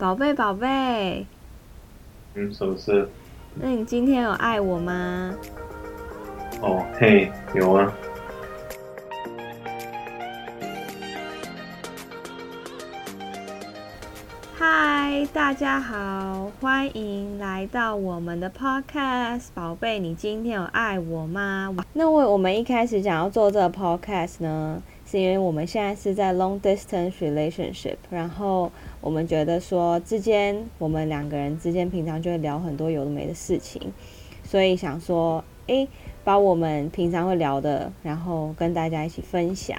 宝贝，宝贝，嗯，什么事？那你今天有爱我吗？哦，嘿，有啊。嗨，大家好，欢迎来到我们的 podcast。宝贝，你今天有爱我吗？那我我们一开始想要做这个 podcast 呢，是因为我们现在是在 long distance relationship，然后我们觉得说之间我们两个人之间平常就会聊很多有的没的事情，所以想说，诶，把我们平常会聊的，然后跟大家一起分享。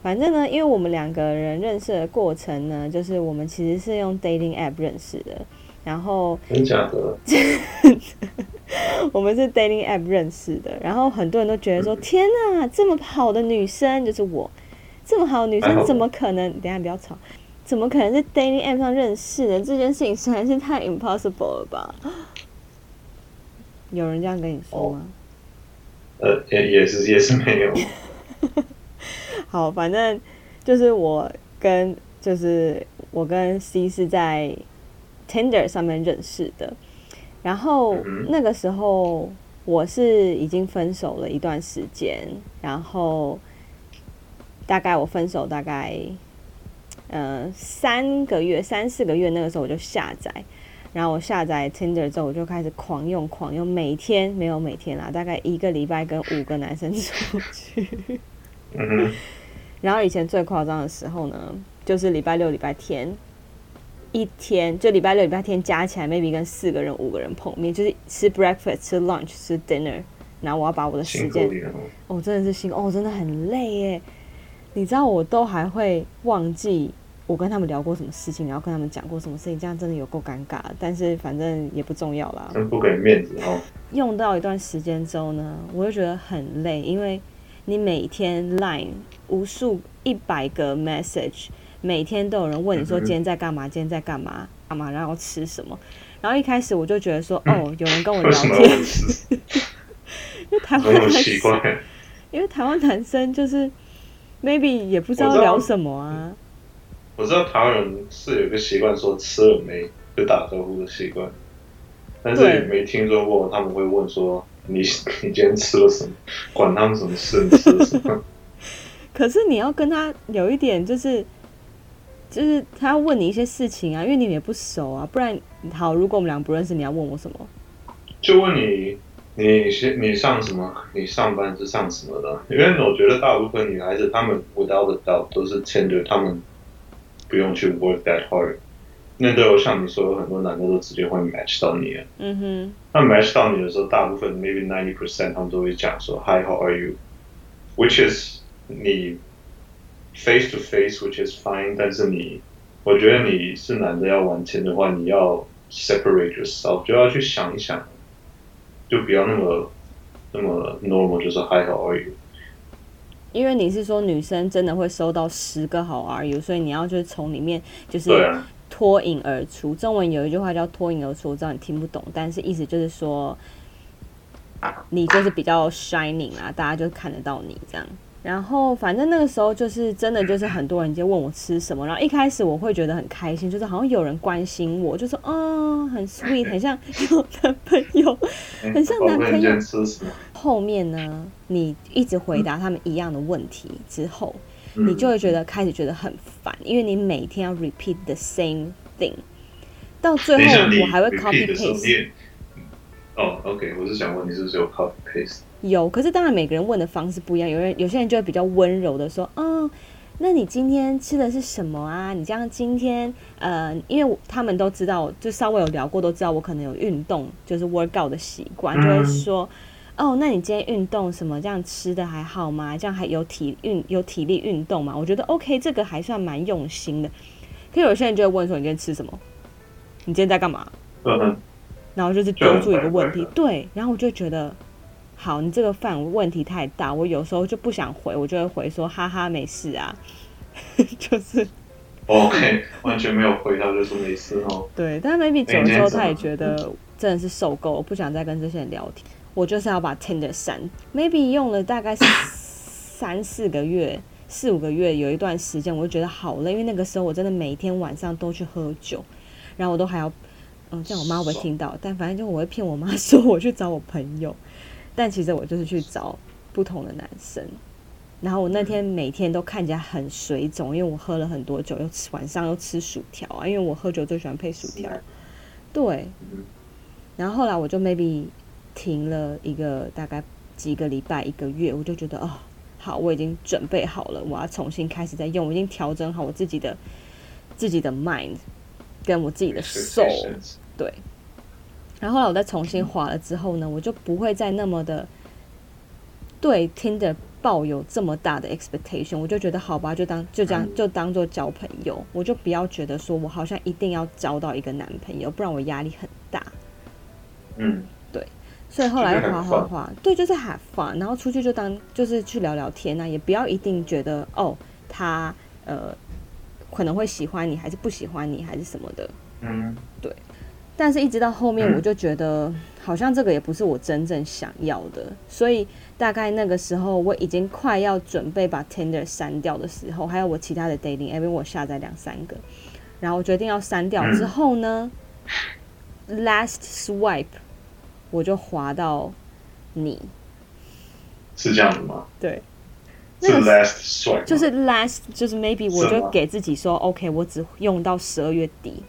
反正呢，因为我们两个人认识的过程呢，就是我们其实是用 dating app 认识的，然后真假的？我们是 dating app 认识的，然后很多人都觉得说：“ 天哪，这么好的女生就是我，这么好的女生怎么可能？”等下不要吵，怎么可能在 dating app 上认识的？这件事情实在是太 impossible 了吧？有人这样跟你说吗？呃，也也是也是没有。好，反正就是我跟就是我跟 C 是在 Tinder 上面认识的，然后那个时候我是已经分手了一段时间，然后大概我分手大概呃三个月三四个月，那个时候我就下载，然后我下载 Tinder 之后我就开始狂用狂用，每天没有每天啦，大概一个礼拜跟五个男生出去。嗯然后以前最夸张的时候呢，就是礼拜六、礼拜天一天，就礼拜六、礼拜天加起来，maybe 跟四个人、五个人碰面，就是吃 breakfast、吃 lunch、吃 dinner。然后我要把我的时间，哦，真的是辛苦，哦，真的很累耶。你知道我都还会忘记我跟他们聊过什么事情，然后跟他们讲过什么事情，这样真的有够尴尬。但是反正也不重要啦，真不给面子哦。用到一段时间之后呢，我就觉得很累，因为你每天 line。无数一百个 message，每天都有人问你说今天在干嘛，今天在干嘛，干嘛，然后吃什么。然后一开始我就觉得说，哦，有人跟我聊天。因为台湾男生，因为台湾男生就是 maybe 也不知道聊什么啊。我知道台湾人是有一个习惯说吃了没就打招呼的习惯，但是也没听说过他们会问说你 你今天吃了什么，管他们什么事，你吃了什么。可是你要跟他有一点，就是就是他要问你一些事情啊，因为你们也不熟啊，不然好，如果我们俩不认识，你要问我什么？就问你，你先你上什么？你上班是上什么的？因为我觉得大部分女孩子她们 without doubt 都是牵着，他们不用去 work that hard。那都有像你说，有很多男的都直接会 match 到你。嗯哼。那 match 到你的时候，大部分 maybe ninety percent 他们都会讲说 Hi，how are you？Which is 你 face to face，which is fine，但是你，我觉得你是男的要玩钱的话，你要 separate yourself，就要去想一想，就不要那么那么 normal，就是 hi how are you。 因为你是说女生真的会收到十个好 you，所以你要就是从里面就是脱颖而出。中文有一句话叫脱颖而出，我知道你听不懂，但是意思就是说，你就是比较 shining 啊，大家就看得到你这样。然后反正那个时候就是真的就是很多人就问我吃什么，然后一开始我会觉得很开心，就是好像有人关心我，就说哦很 sweet，很像有男朋友，很像男朋友。后面呢，你一直回答他们一样的问题之后，你就会觉得开始觉得很烦，因为你每天要 repeat the same thing，到最后我还会 copy paste。哦，OK，我是想问你是不是有 copy paste？有，可是当然每个人问的方式不一样。有人有些人就会比较温柔的说：“哦，那你今天吃的是什么啊？你这样今天呃，因为他们都知道，就稍微有聊过，都知道我可能有运动，就是 workout 的习惯，就会说：哦，那你今天运动什么？这样吃的还好吗？这样还有体运有体力运动吗？我觉得 OK，这个还算蛮用心的。可有些人就会问说：你今天吃什么？你今天在干嘛？嗯，然后就是丢出一个问题，对，然后我就觉得。好，你这个饭问题太大，我有时候就不想回，我就会回说哈哈没事啊，就是 OK，完全没有回答就说没事哦。对，但是 maybe 久了之后他也觉得真的是受够了，不想再跟这些人聊天。我就是要把 Tinder 删，maybe 用了大概三四个月四五个月有一段时间，我就觉得好累，因为那个时候我真的每天晚上都去喝酒，然后我都还要，嗯，这样我妈会听到，但反正就我会骗我妈说我去找我朋友，但其实我就是去找不同的男生。然后我那天每天都看起来很水肿，因为我喝了很多酒，又吃晚上又吃薯条啊，因为我喝酒最喜欢配薯条。对。然后后来我就 maybe 停了一个大概几个礼拜一个月，我就觉得哦，好，我已经准备好了，我要重新开始再用，我已经调整好我自己的自己的 mind 跟我自己的 soul。对。然后后来我再重新滑了之后呢，我就不会再那么的对听的。抱有这么大的 expectation，我就觉得好吧，就当就这样就当做交朋友，我就不要觉得说我好像一定要交到一个男朋友，不然我压力很大。嗯，对，所以后来滑滑滑，对，就是 have fun，然后出去就当就是去聊聊天啊，也不要一定觉得哦，他呃可能会喜欢你，还是不喜欢你，还是什么的。嗯，对。但是，一直到后面，我就觉得好像这个也不是我真正想要的，所以大概那个时候，我已经快要准备把 Tinder 删掉的时候，还有我其他的 dating app，我下载两三个，然后我决定要删掉之后呢，last swipe 我就滑到你，是这样子吗？对，是 last 就是 last，就是 maybe 我就给自己说，OK，我只用到十二月底。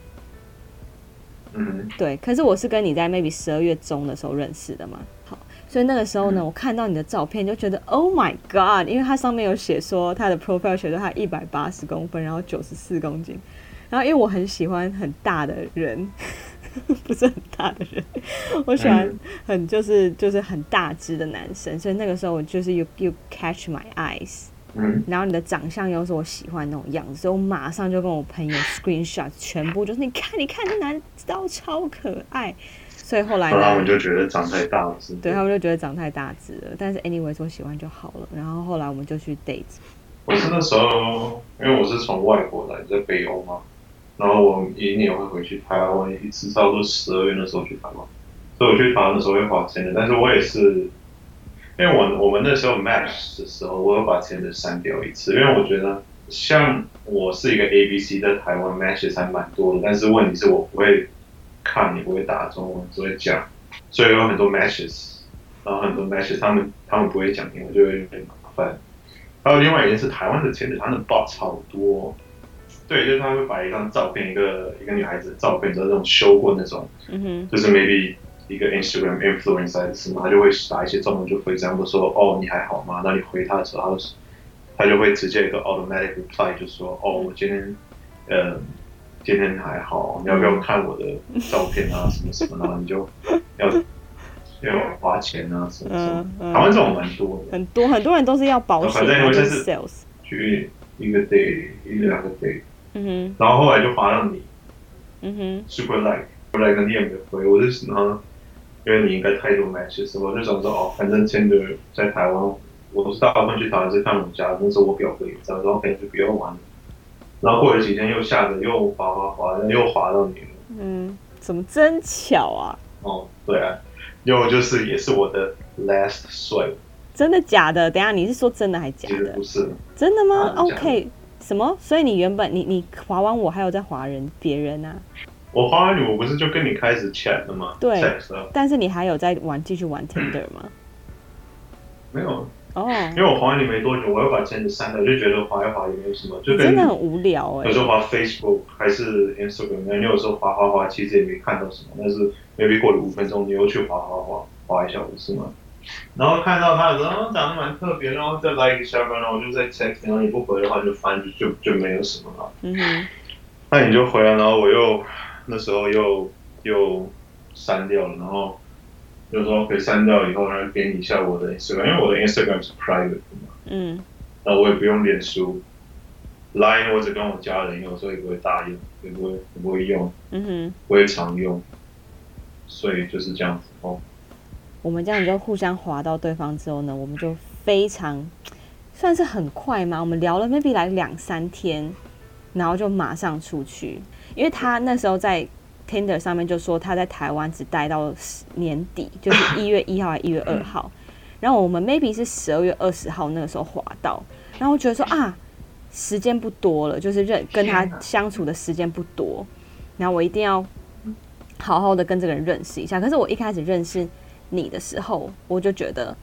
嗯，对，可是我是跟你在 maybe 十二月中的时候认识的嘛，好，所以那个时候呢，我看到你的照片就觉得 Oh my God，因为它上面有写说他的 profile 写说他一百八十公分，然后九十四公斤，然后因为我很喜欢很大的人，不是很大的人，我喜欢很就是就是很大只的男生，所以那个时候我就是 you you catch my eyes。嗯，然后你的长相又是我喜欢那种样子，所以我马上就跟我朋友 screenshot，全部就是你看，你看这男刀超可爱。所以后来，然后我就觉得长太大了，是对，他们就觉得长太大只了。但是 anyways，我喜欢就好了。然后后来我们就去 date。我是那时候，因为我是从外国来，在北欧嘛，然后我一年会回去台湾一次，差不多十二月那时候去台湾，所以我去台湾的时候会花钱的。但是我也是。因为我我们那时候 match 的时候，我有把前的删掉一次，因为我觉得像我是一个 A B C，在台湾 matches 还蛮多的，但是问题是我不会看，也不会打中文，只会讲，所以有很多 matches，然后很多 matches 他们他们不会讲英文，就会有点麻烦。还有另外一件事，台湾的前的他们 bot 超多，对，就是他会把一张照片，一个一个女孩子的照片，就是那种修过那种，就是 maybe。一个 Instagram influencer 还是什么，他就会打一些中文，就会这样说：“哦，你还好吗？”那你回他的时候，他他就会直接一个 automatic reply，就说：“哦，我今天，呃，今天还好，你要不要看我的照片啊？什么什么？然后你就要要花钱啊，什么什么。台湾这种蛮多的，很多很多人都是要保险，反正就是 sales，去一个 day 一两个 day，嗯哼，然后后来就发到你，嗯哼，super like，后来跟你也没回，我就然后。因为你应该太多 matches，我就想说哦，反正前的在台湾，我是大部分去台湾是看我家，那时候我表哥也在，然后可能就不要玩了。然后过了几天又下着又滑滑滑，又滑到你了。嗯，怎么真巧啊？哦，对啊，又就是也是我的 last swipe。真的假的？等下你是说真的还是假的？不是。真的吗？OK，什么？所以你原本你你划完我还有在划人别人啊？我划完你，我不是就跟你开始 chat 了吗？对，但是你还有在玩，继续玩 Tinder 吗？没有哦，因为我划完你没多久，我又把 Tinder 删了，就觉得划一划也没有什么，就真的很无聊哎。有时候划 Facebook 还是 Instagram，你有时候划划划，其实也没看到什么，但是 maybe 过了五分钟，你又去划划划划一下，不是吗？然后看到他的时候，长得蛮特别，然后再来一个下班，然后我就在 text，然后你不回的话，就翻就就就没有什么了。嗯哼，那你就回来，然后我又。那时候又又删掉了，然后就说可以删掉以后，然后给你一下我的 Instagram，因为我的 Instagram 是 private 的嘛。嗯。那我也不用脸书，Line 我只跟我家人用，所以不会大用，也不会不会用。嗯哼。不会常用，所以就是这样子哦。我们这样就互相滑到对方之后呢，我们就非常算是很快嘛，我们聊了 maybe 来两三天，然后就马上出去。因为他那时候在 Tinder 上面就说他在台湾只待到年底，就是 一月一号还一月二号。然后我们 maybe 是十二月二十号那个时候滑到，然后我觉得说啊，时间不多了，就是认跟他相处的时间不多，然后我一定要好好的跟这个人认识一下。可是我一开始认识你的时候，我就觉得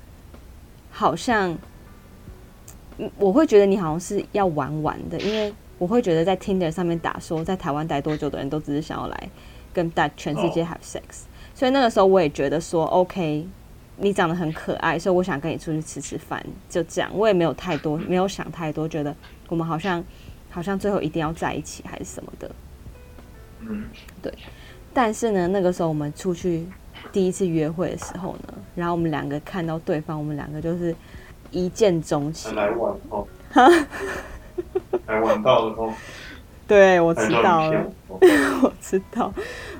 好像，我会觉得你好像是要玩玩的，因为我会觉得在 Tinder 上面打说在台湾待多久的人都只是想要来跟大全世界 have sex，所以那个时候我也觉得说 OK。你长得很可爱，所以我想跟你出去吃吃饭，就这样。我也没有太多，没有想太多，觉得我们好像好像最后一定要在一起还是什么的。嗯，对。但是呢，那个时候我们出去第一次约会的时候呢，然后我们两个看到对方，我们两个就是一见钟情。来晚哦。来晚到了哦。对，我知道了。我知道。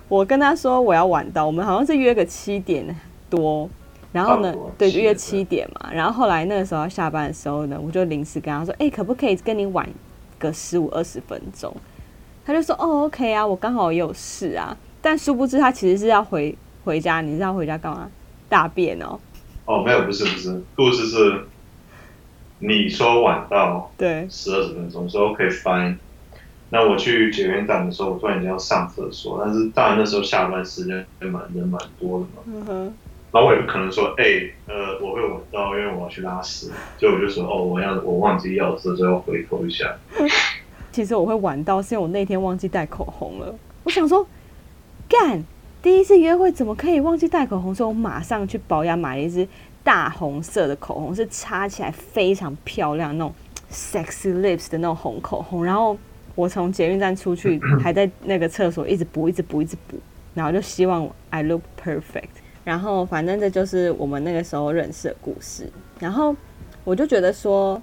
我跟他说我要晚到，我们好像是约个七点多。然后呢？对，约七点嘛。然后后来那个时候要下班的时候呢，我就临时跟他说：“哎，可不可以跟你晚个十五二十分钟？”他就说：“哦，OK 啊，我刚好也有事啊。”但殊不知他其实是要回回家。你知道回家干嘛？大便哦？哦，没有，不是不是，故事是你说晚到对十二十分钟，说 OK fine。那我去捷运站的时候，我突然间要上厕所，但是当然那时候下班时间也蛮人蛮多的嘛。嗯哼。然后我也不可能说，哎，呃，我会晚到，因为我要去拉屎。所以我就说，哦，我要我忘记钥匙，所以要回头一下。其实我会晚到，是因为我那天忘记带口红了。我想说，干，第一次约会怎么可以忘记带口红？所以我马上去保养买了一支大红色的口红，是擦起来非常漂亮那种 sexy lips 的那种红口红。然后我从捷运站出去，还在那个厕所一直补，一直补，一直补，然后就希望 I look perfect。然后，反正这就是我们那个时候认识的故事。然后，我就觉得说，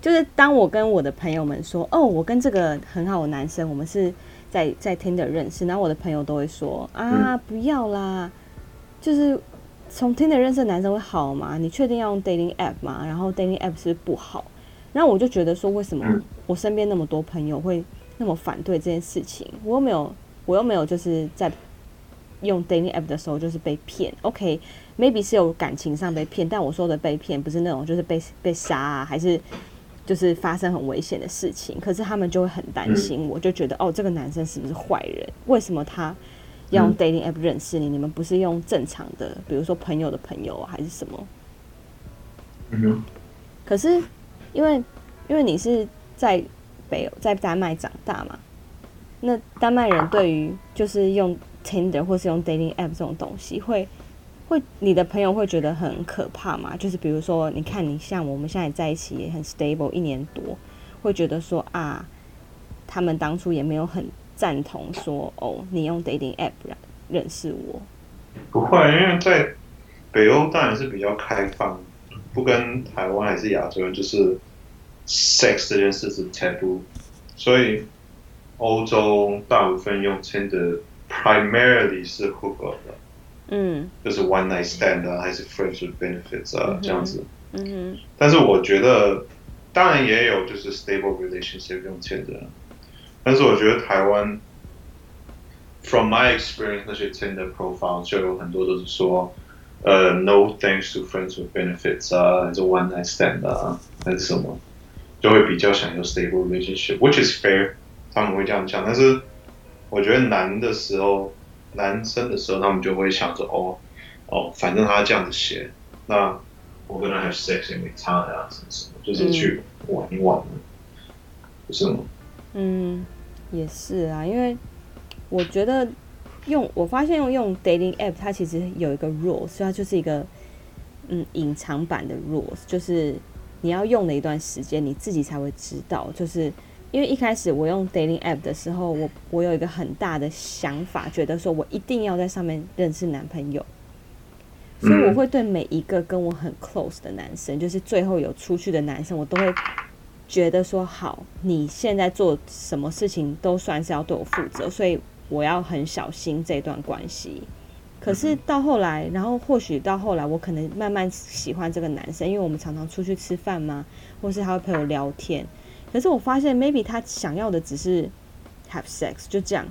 就是当我跟我的朋友们说，哦，我跟这个很好的男生，我们是在在听的认识，然后我的朋友都会说，啊，不要啦，就是从听的认识的男生会好吗？你确定要用 dating app 吗？然后 dating app 是不好。然后我就觉得说，为什么我身边那么多朋友会那么反对这件事情？我又没有，我又没有就是在。用 dating app 的时候就是被骗，OK，maybe 是有感情上被骗，但我说的被骗不是那种就是被被杀啊，还是就是发生很危险的事情。可是他们就会很担心，我就觉得哦，这个男生是不是坏人？为什么他要用 dating app 认识你？你们不是用正常的，比如说朋友的朋友还是什么？嗯可是因为因为你是在北在丹麦长大嘛，那丹麦人对于就是用。Tinder 或是用 dating app 这种东西，会会你的朋友会觉得很可怕吗？就是比如说，你看你像我们现在在一起也很 stable 一年多，会觉得说啊，他们当初也没有很赞同说哦，你用 dating app 认识我。不会，因为在北欧当然是比较开放，不跟台湾还是亚洲人，就是 sex 这件事是 taboo，所以欧洲大部分用 Tinder。primarily 是 hook up 的，嗯，就是 one night stand 啊，还是 friends with benefits 啊，这样子。嗯哼。但是我觉得，当然也有就是 stable relationship 用 Tinder，但是我觉得台湾，from my experience 那些 Tinder profile 就有很多都是说，呃，no thanks to friends with benefits 啊，还是 one night stand 啊，还是什么，就会比较想要 stable relationship，which is fair，他们会这样讲，但是。我觉得男的时候， 男生的时候，他们就会想着哦，哦，反正他这样子写，那我跟他 have sex 也没差呀，什么什么，就是去玩一玩，不是吗？嗯，也是啊，因为我觉得用我发现用用 dating app，它其实有一个 rules，所以它就是一个嗯隐藏版的 rules，就是你要用的一段时间，你自己才会知道，就是。因为一开始我用 dating app 的时候，我我有一个很大的想法，觉得说我一定要在上面认识男朋友，所以我会对每一个跟我很 close 的男生，就是最后有出去的男生，我都会觉得说好，你现在做什么事情都算是要对我负责，所以我要很小心这段关系。可是到后来，然后或许到后来，我可能慢慢喜欢这个男生，因为我们常常出去吃饭嘛，或是他会陪我聊天。可是我发现，maybe 他想要的只是 have sex，就这样。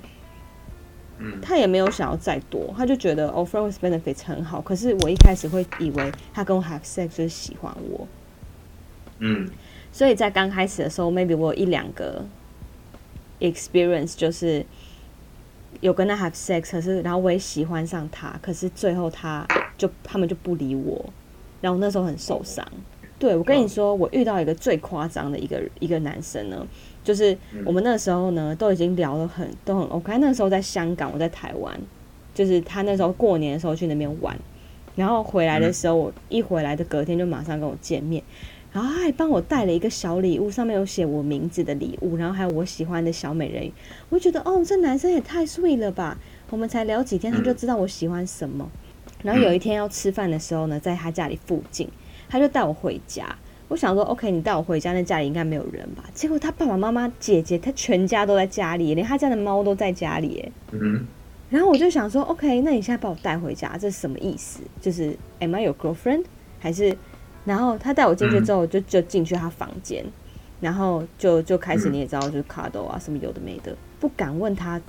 嗯。他也没有想要再多，他就觉得 offer with benefits 很好。可是我一开始会以为他跟我 have sex 就是喜欢我。嗯。所以在刚开始的时候，maybe 我有一两个 experience 就是有跟他 have sex，可是然后我也喜欢上他，可是最后他就他们就不理我，然后那时候很受伤。对我跟你说，我遇到一个最夸张的一个一个男生呢，就是我们那时候呢都已经聊得很都很 OK，那时候在香港，我在台湾，就是他那时候过年的时候去那边玩，然后回来的时候，我一回来的隔天就马上跟我见面。然后他还帮我带了一个小礼物，上面有写我名字的礼物，然后还有我喜欢的小美人鱼。我觉得哦，这男生也太 sweet 了吧！我们才聊几天，他就知道我喜欢什么。然后有一天要吃饭的时候呢，在他家里附近，他就带我回家。我想说，OK，你带我回家，那家里应该没有人吧？结果他爸爸妈妈、姐姐，他全家都在家里，连他家的猫都在家里。嗯。然后我就想说，OK，那你现在把我带回家，这是什么意思？就是 Am I your girlfriend？还是？然后他带我进去之后，就就进去他房间，然后就就开始你也知道，就是卡斗啊什么有的没的，不敢问他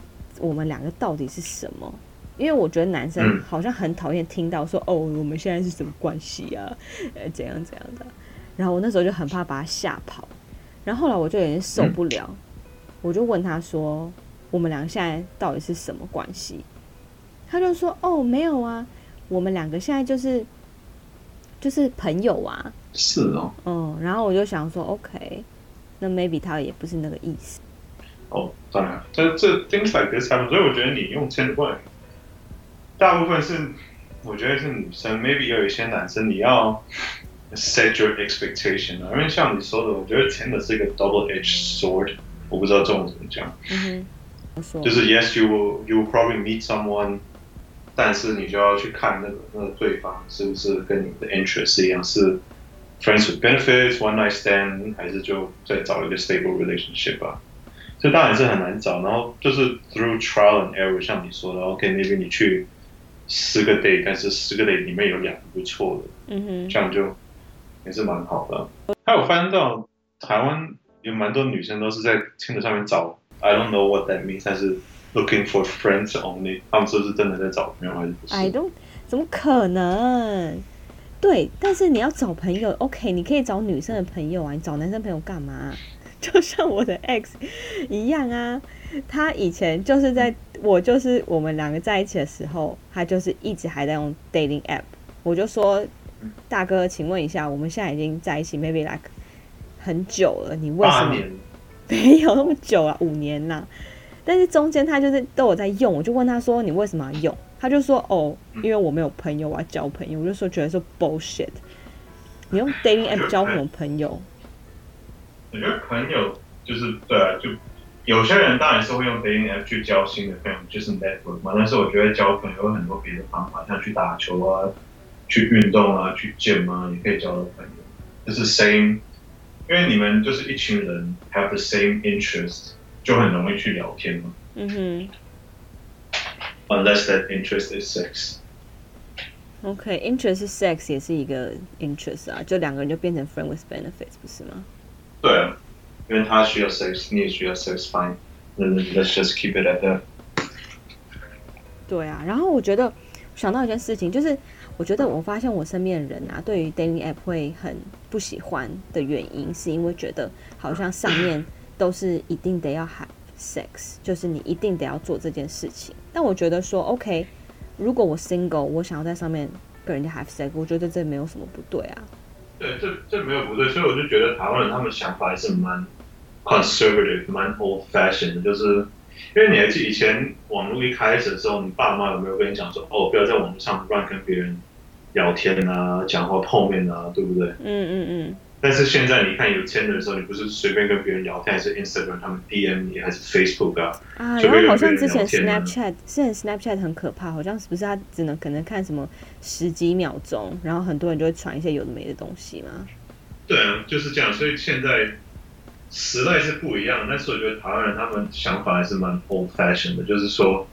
我们两个到底是什么，因为我觉得男生好像很讨厌听到说哦我们现在是什么关系啊，呃怎样怎样的，然后我那时候就很怕把他吓跑，然后后来我就有点受不了，我就问他说我们两个现在到底是什么关系？他就说哦没有啊，我们两个现在就是。就是朋友啊，是哦，嗯，然后我就想说，OK，那 maybe 他也不是那个意思。哦，当然，这这 things like this happen，所以我觉得你用 e n d 大部分是我觉得是女生，maybe 有一些男生你要 set your expectation 啊，因为像你说的，我觉得 t e n d 是一个 double edge sword，我不知道中文怎么讲，嗯哼，就是 yes you will you will probably meet someone。但是你就要去看那个那个对方是不是跟你的 interest 一样，是 friends with benefits one night stand，还是就再找一个 stable relationship 吧？这当然是很难找。然后就是 through trial and error，像你说的，OK，maybe 你去 十个 date，但是十个 date 里面有两个不错的，嗯哼，这样就也是蛮好的。还有翻到台湾有蛮多女生都是在青岛上面找，I don't know what that means，但是。Looking for friends only，他们是不是真的在找朋友还是不是？I don't，怎么可能？对，但是你要找朋友，OK，你可以找女生的朋友啊，你找男生朋友干嘛？就像我的 X 一样啊，他以前就是在我就是我们两个在一起的时候，他就是一直还在用 dating app。我就说，大哥，请问一下，我们现在已经在一起，maybe like 很久了，你为什么没有那么久啊？五年呐。但是中间他就是都有在用，我就问他说：“你为什么要用？”他就说：“哦，因为我没有朋友，我要交朋友。”我就说：“觉得说 bullshit。”你用 dating app 交什么朋友？我觉得朋友就是对啊，就有些人当然是会用 dating app 去交新的朋友，就是 network 嘛。但是我觉得交朋友有很多别的方法，像去打球啊、去运动啊、去健啊，也可以交到朋友。就是 same，因为你们就是一群人 have the same interest。就很容易去聊天嘛。嗯哼。Unless that interest is sex. OK, interest sex 也是一个 interest 啊，就两个人就变成 friend with benefits，不是吗？对啊，因为他需要 sex，你也需要 sex，fine。Let's just keep it at that。对啊，然后我觉得想到一件事情，就是我觉得我发现我身边的人啊，对于 dating app 会很不喜欢的原因，是因为觉得好像上面。都是一定得要 have sex，就是你一定得要做这件事情。但我觉得说，OK，如果我 single，我想要在上面跟人家 have sex，我觉得这没有什么不对啊。对，这这没有不对，所以我就觉得台湾人他们想法还是蛮 conservative，蛮 old fashioned 的，就是因为你还记以前网络一开始的时候，你爸妈有没有跟你讲说，哦，不要在网络上乱跟别人聊天啊，讲话碰面啊，对不对？嗯嗯嗯。但是现在你看有签的时候，你不是随便跟别人聊天，还是 Instagram 他们 DM 你，还是 Facebook 啊？啊，然后好像之前 Snapchat，之前 Snapchat 很可怕，好像是不是他只能可能看什么十几秒钟，然后很多人就会传一些有的没的东西吗？对啊，就是这样。所以现在时代是不一样，但是我觉得台湾人他们想法还是蛮 old fashioned 的，就是说，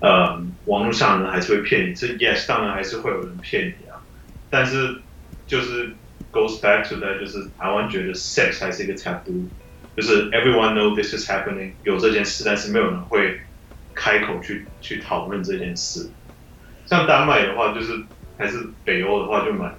呃，网络上呢还是会骗你，这 Yes 当然还是会有人骗你啊，但是就是。goes back to that，就是台湾觉得 sex 还是一个 taboo，就是 everyone know this is happening，有这件事，但是没有人会开口去去讨论这件事。像丹麦的话，就是还是北欧的话，就蛮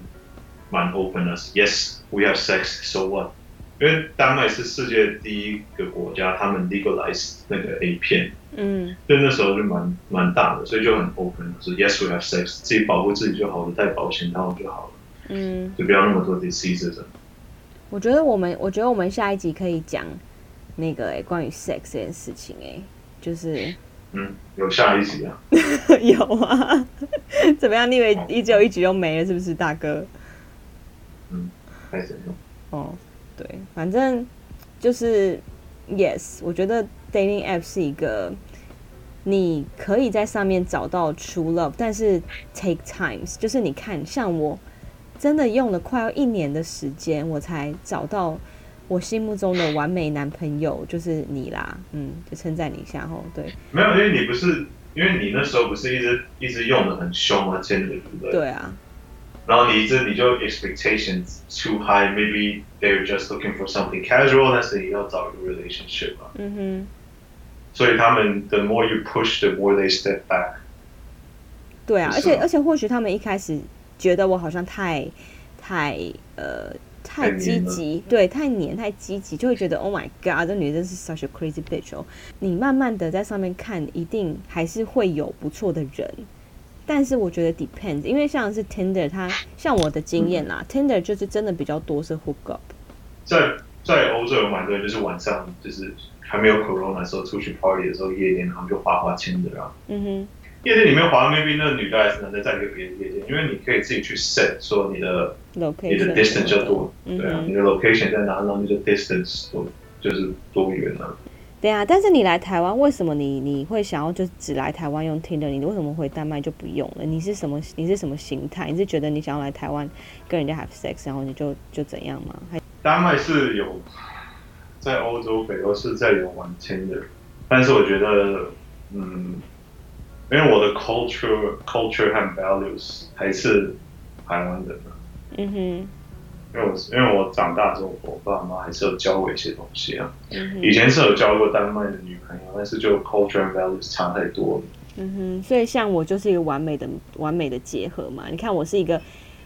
蛮 open 的。Yes，we have sex，so what？因为丹麦是世界第一个国家，他们 legalize 那个 A 片，嗯，所以那时候就蛮蛮大的，所以就很 open，是 yes we have sex，自己保护自己就好了，带保险套就好了，嗯，就不要那么多 diseases。我觉得我们，我觉得我们下一集可以讲那个哎，关于 sex 这件事情哎，就是，嗯，有下一集啊？有啊？怎么样？你以为一只有一集就没了是不是，大哥？嗯，开始用。哦，对，反正就是 yes，我觉得 dating app 是一个你可以在上面找到 true love，但是 take times，就是你看，像我。真的用了快要一年的时间，我才找到我心目中的完美男朋友，就是你啦。嗯，就称赞你一下吼。对，没有，因为你不是，因为你那时候不是一直一直用的很凶啊，真的，对不对？对啊。然后你这你就 expectations too high，maybe they're just looking for something casual，但是你要找一个 relationship 啊。嗯哼。所以他们 the more you push，the more they step back。对啊，而且而且或许他们一开始。觉得我好像太太呃太积极，对，太黏太积极，就会觉得 Oh my God，这女生是 such a crazy bitch 哦。你慢慢的在上面看，一定还是会有不错的人， 但是我觉得 depends，因为像是 Tinder，它像我的经验啦，Tinder 就是真的比较多是 hook up。在在欧洲有蛮多人，就是晚上就是还没有 corona 的时候出去 party 的时候夜店，然后就滑滑 Tinder 啊。嗯哼。夜店里面滑 maybe 那个女的还是男的在一个别的夜店，因为你可以自己去 set 说你的你的 distance 就多，对啊，你的 location 在哪，然后你的 distance 多就是多远呢？对啊，但是你来台湾，为什么你你会想要就只来台湾用 Tinder？你为什么回丹麦就不用了？你是什么你是什么心态？你是觉得你想要来台湾跟人家 have sex，然后你就就怎样吗？丹麦是有在欧洲北欧是在有玩 Tinder，但是我觉得嗯。因为我的 culture culture 和 values 还是台湾的呢。嗯哼。因为我因为我长大之后，我爸妈还是有教我一些东西啊。嗯。以前是有交过丹麦的女朋友，但是就 culture and values 差太多了。嗯哼。所以像我就是一个完美的完美的结合嘛。你看我是一个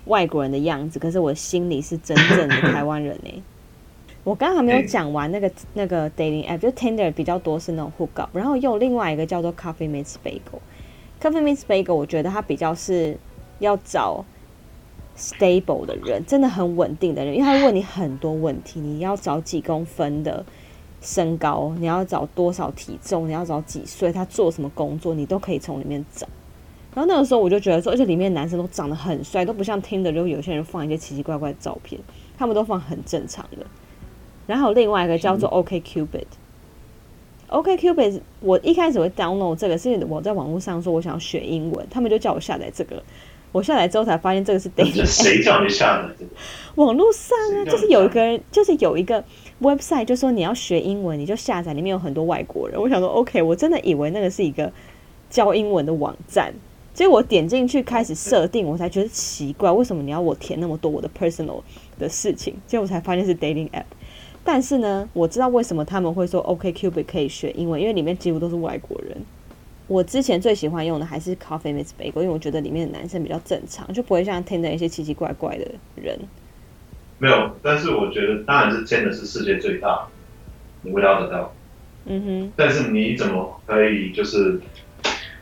外国人的样子，可是我心里是真正的台湾人呢。我刚刚还没有讲完那个那个 dating app，就 Tinder 比较多是那种 hook up，然后又另外一个叫做 Coffee Meets Bagel。Coffee Meets Bagel，我觉得它比较是要找 stable 的人，真的很稳定的人，因为他会问你很多问题。你要找几公分的身高，你要找多少体重，你要找几岁，他做什么工作，你都可以从里面找。然后那个时候我就觉得说，而且里面男生都长得很帅，都不像听的，就有些人放一些奇奇怪怪的照片，他们都放很正常的。然后另外一个叫做 OK Cupid。OK Cupid，我一开始会 download 这个，是我在网络上说我想要学英文，他们就叫我下载这个。我下载之后才发现这个是 dating。谁叫你下的这个？网络上啊，就是有一个人，就是有一个 website，就说你要学英文，你就下载，里面有很多外国人。我想说 OK，我真的以为那个是一个教英文的网站，结果我点进去开始设定，我才觉得奇怪，为什么你要我填那么多我的 personal 的事情？结果我才发现是 dating app。但是呢，我知道为什么他们会说 OK Cupid 可以学英文，因为里面几乎都是外国人。我之前最喜欢用的还是 Coffee Meets Bagel，因为我觉得里面的男生比较正常，就不会像听的一些奇奇怪怪的人。没有，但是我觉得当然是真的是世界最大，你会聊得到。嗯哼。但是你怎么可以就是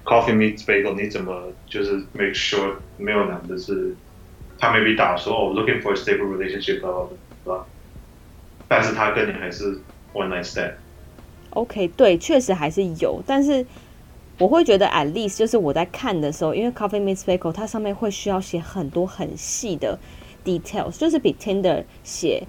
Coffee Meets Bagel？你怎么就是 make sure 没有男的是他 maybe 打说哦 looking for a stable relationship 吧？但是他跟你还是 one night stand。OK，对，确实还是有，但是我会觉得 at least 就是我在看的时候，因为 Coffee Meets Bagel 它上面会需要写很多很细的 details，就是比 Tinder 写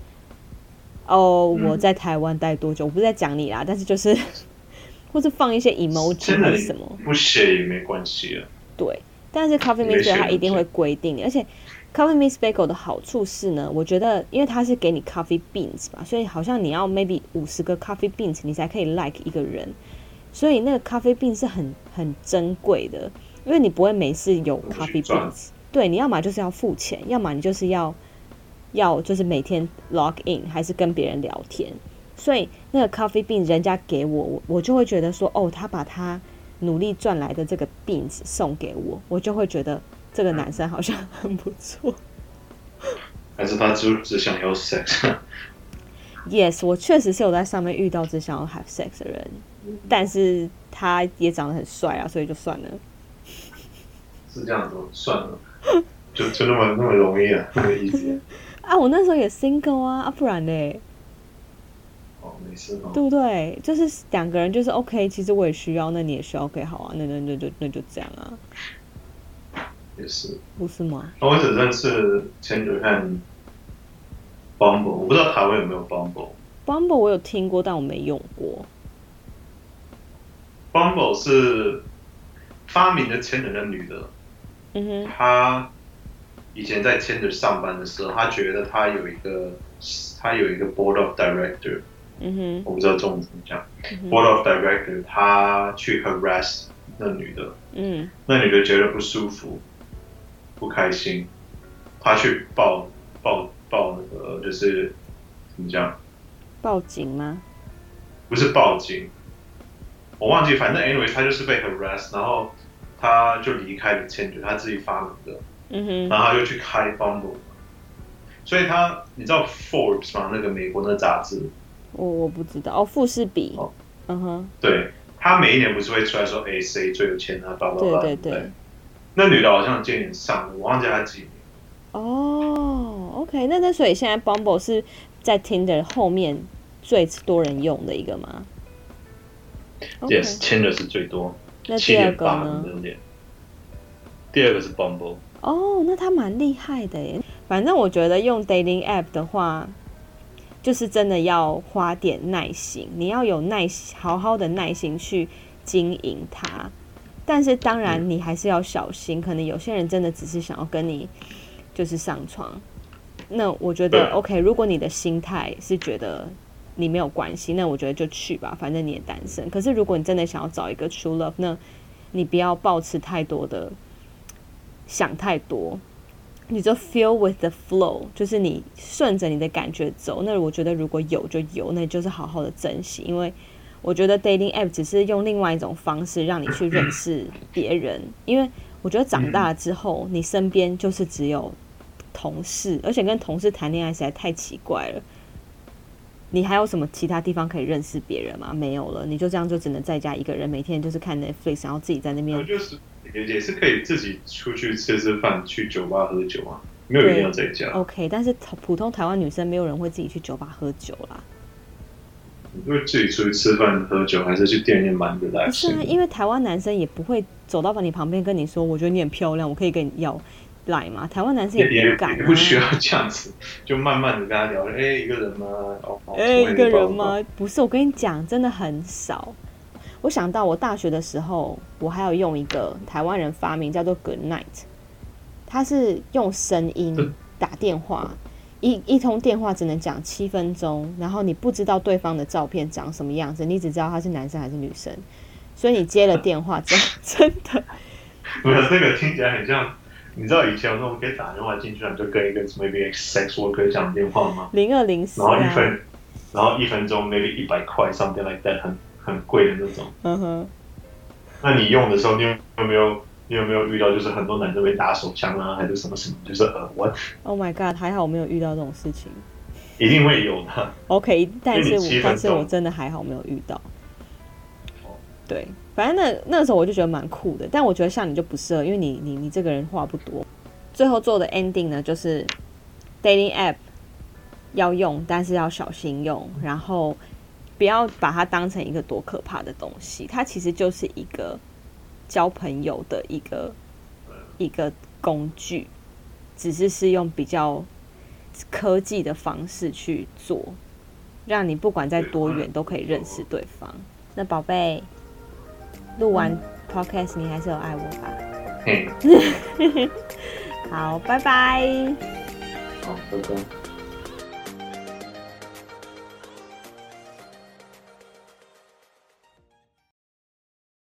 哦我在台湾待多久，我不是在讲你啦，但是就是 或者放一些 emoji 还是什么，不写也没关系啊。对，但是 Coffee Meets Bagel 它一定会规定，而且。Coffee Miss Bagel 的好处是呢，我觉得因为它是给你 coffee beans 吧，所以好像你要 maybe 五十个 coffee beans 你才可以 like 一个人，所以那个 coffee beans 是很很珍贵的，因为你不会每次有 coffee beans，对，你要么就是要付钱，要么你就是要要就是每天 log in 还是跟别人聊天，所以那个 coffee beans 人家给我，我就会觉得说，哦，他把他努力赚来的这个 beans 送给我，我就会觉得。这个男生好像很不错，还是他只只想要 sex？Yes，我确实是有在上面遇到只想要 have sex 的人，但是他也长得很帅啊，所以就算了。是这样子，算了，就就那么那么容易啊，那么 easy。啊，我那时候也 single 啊，啊不然嘞？哦，没事哦。对不对？就是两个人，就是 OK。其实我也需要，那你也需要，OK，好啊，那那那就那就这样啊。也是。不是吗？我只认识前者和 Bumble，我不知道台湾有没有 Bumble。Bumble 我有听过，但我没用过。Bumble 是发明的前人的女的。嗯哼。她以前在千者上班的时候，她觉得她有一个，她有一个 Board of Director。嗯哼。我不知道中文怎么讲。Board of Director，她去 harass 那女的。嗯。那女的觉得不舒服。不开心，她去报报报那个就是怎么讲？报警吗？不是报警，我忘记，反正 anyway 他就是被 harass，然后他就离开了签局，他自己发明的，嗯哼，然后他就去开 Bumble，所以他你知道 Forbes 吗？那个美国的杂志，我我不知道。哦，富士比，嗯哼，对。他每一年不是会出来说，哎，谁最有钱啊？叭叭叭，对对对。那女的好像今年上，我忘记她几年。哦，OK，那那所以现在 Bumble 是在 Tinder 后面最多人用的一个吗？Yes，签的是最多。那第二个呢？第二个是 Bumble。哦，那他蛮厉害的耶。反正我觉得用 dating app 的话，就是真的要花点耐心，你要有耐心，好好的耐心去经营它。但是当然，你还是要小心。可能有些人真的只是想要跟你就是上床。那我觉得 OK。如果你的心态是觉得你没有关系，那我觉得就去吧，反正你也单身。可是如果你真的想要找一个 true love，那你不要抱持太多的想太多，你就 feel with the flow，就是你顺着你的感觉走。那我觉得如果有就有，那就是好好的珍惜，因为。我觉得 dating app 只是用另外一种方式让你去认识别人，因为我觉得长大之后，你身边就是只有同事，而且跟同事谈恋爱实在太奇怪了。你还有什么其他地方可以认识别人吗？没有了，你就这样就只能在家一个人，每天就是看 Netflix，然后自己在那边。就是也也是可以自己出去吃吃饭，去酒吧喝酒啊，没有一定要在家。OK，但是普通台湾女生没有人会自己去酒吧喝酒啦。你会自己出去吃饭喝酒，还是去店里蛮的来？不是啊，因为台湾男生也不会走到你旁边跟你说：“我觉得你很漂亮，我可以跟你要来嘛。”台湾男生也不敢，不需要这样子，就慢慢的跟他聊。哎，一个人吗？哦，哎，一个人吗？不是，我跟你讲，真的很少。我想到我大学的时候，我还有用一个台湾人发明叫做 Good Night，他是用声音打电话。一一通电话只能讲七分钟，然后你不知道对方的照片长什么样子，你只知道他是男生还是女生，所以你接了电话之后，真的，不是这个听起来很像，你知道以前我们可以打电话进去，就跟一个 maybe sex worker 讲电话吗？零二零四，然后一分，然后一分钟 maybe 一百块，something like that，很很贵的那种。嗯哼，那你用的时候，你有没有？你有没有遇到就是很多男生被打手枪啊，还是什么什么？就是呃，我 Oh my God，还好我没有遇到这种事情。一定会有的。OK，但是我但是我真的还好没有遇到。对，反正那那时候我就觉得蛮酷的，但我觉得像你就不适合，因为你你你这个人话不多。最后做的 ending 呢，就是 dating app 要用，但是要小心用，然后不要把它当成一个多可怕的东西，它其实就是一个。交朋友的一个一个工具，只是是用比较科技的方式去做，让你不管在多远都可以认识对方。那宝贝，录完 podcast 你还是有爱我吧？好，拜拜。好，拜拜。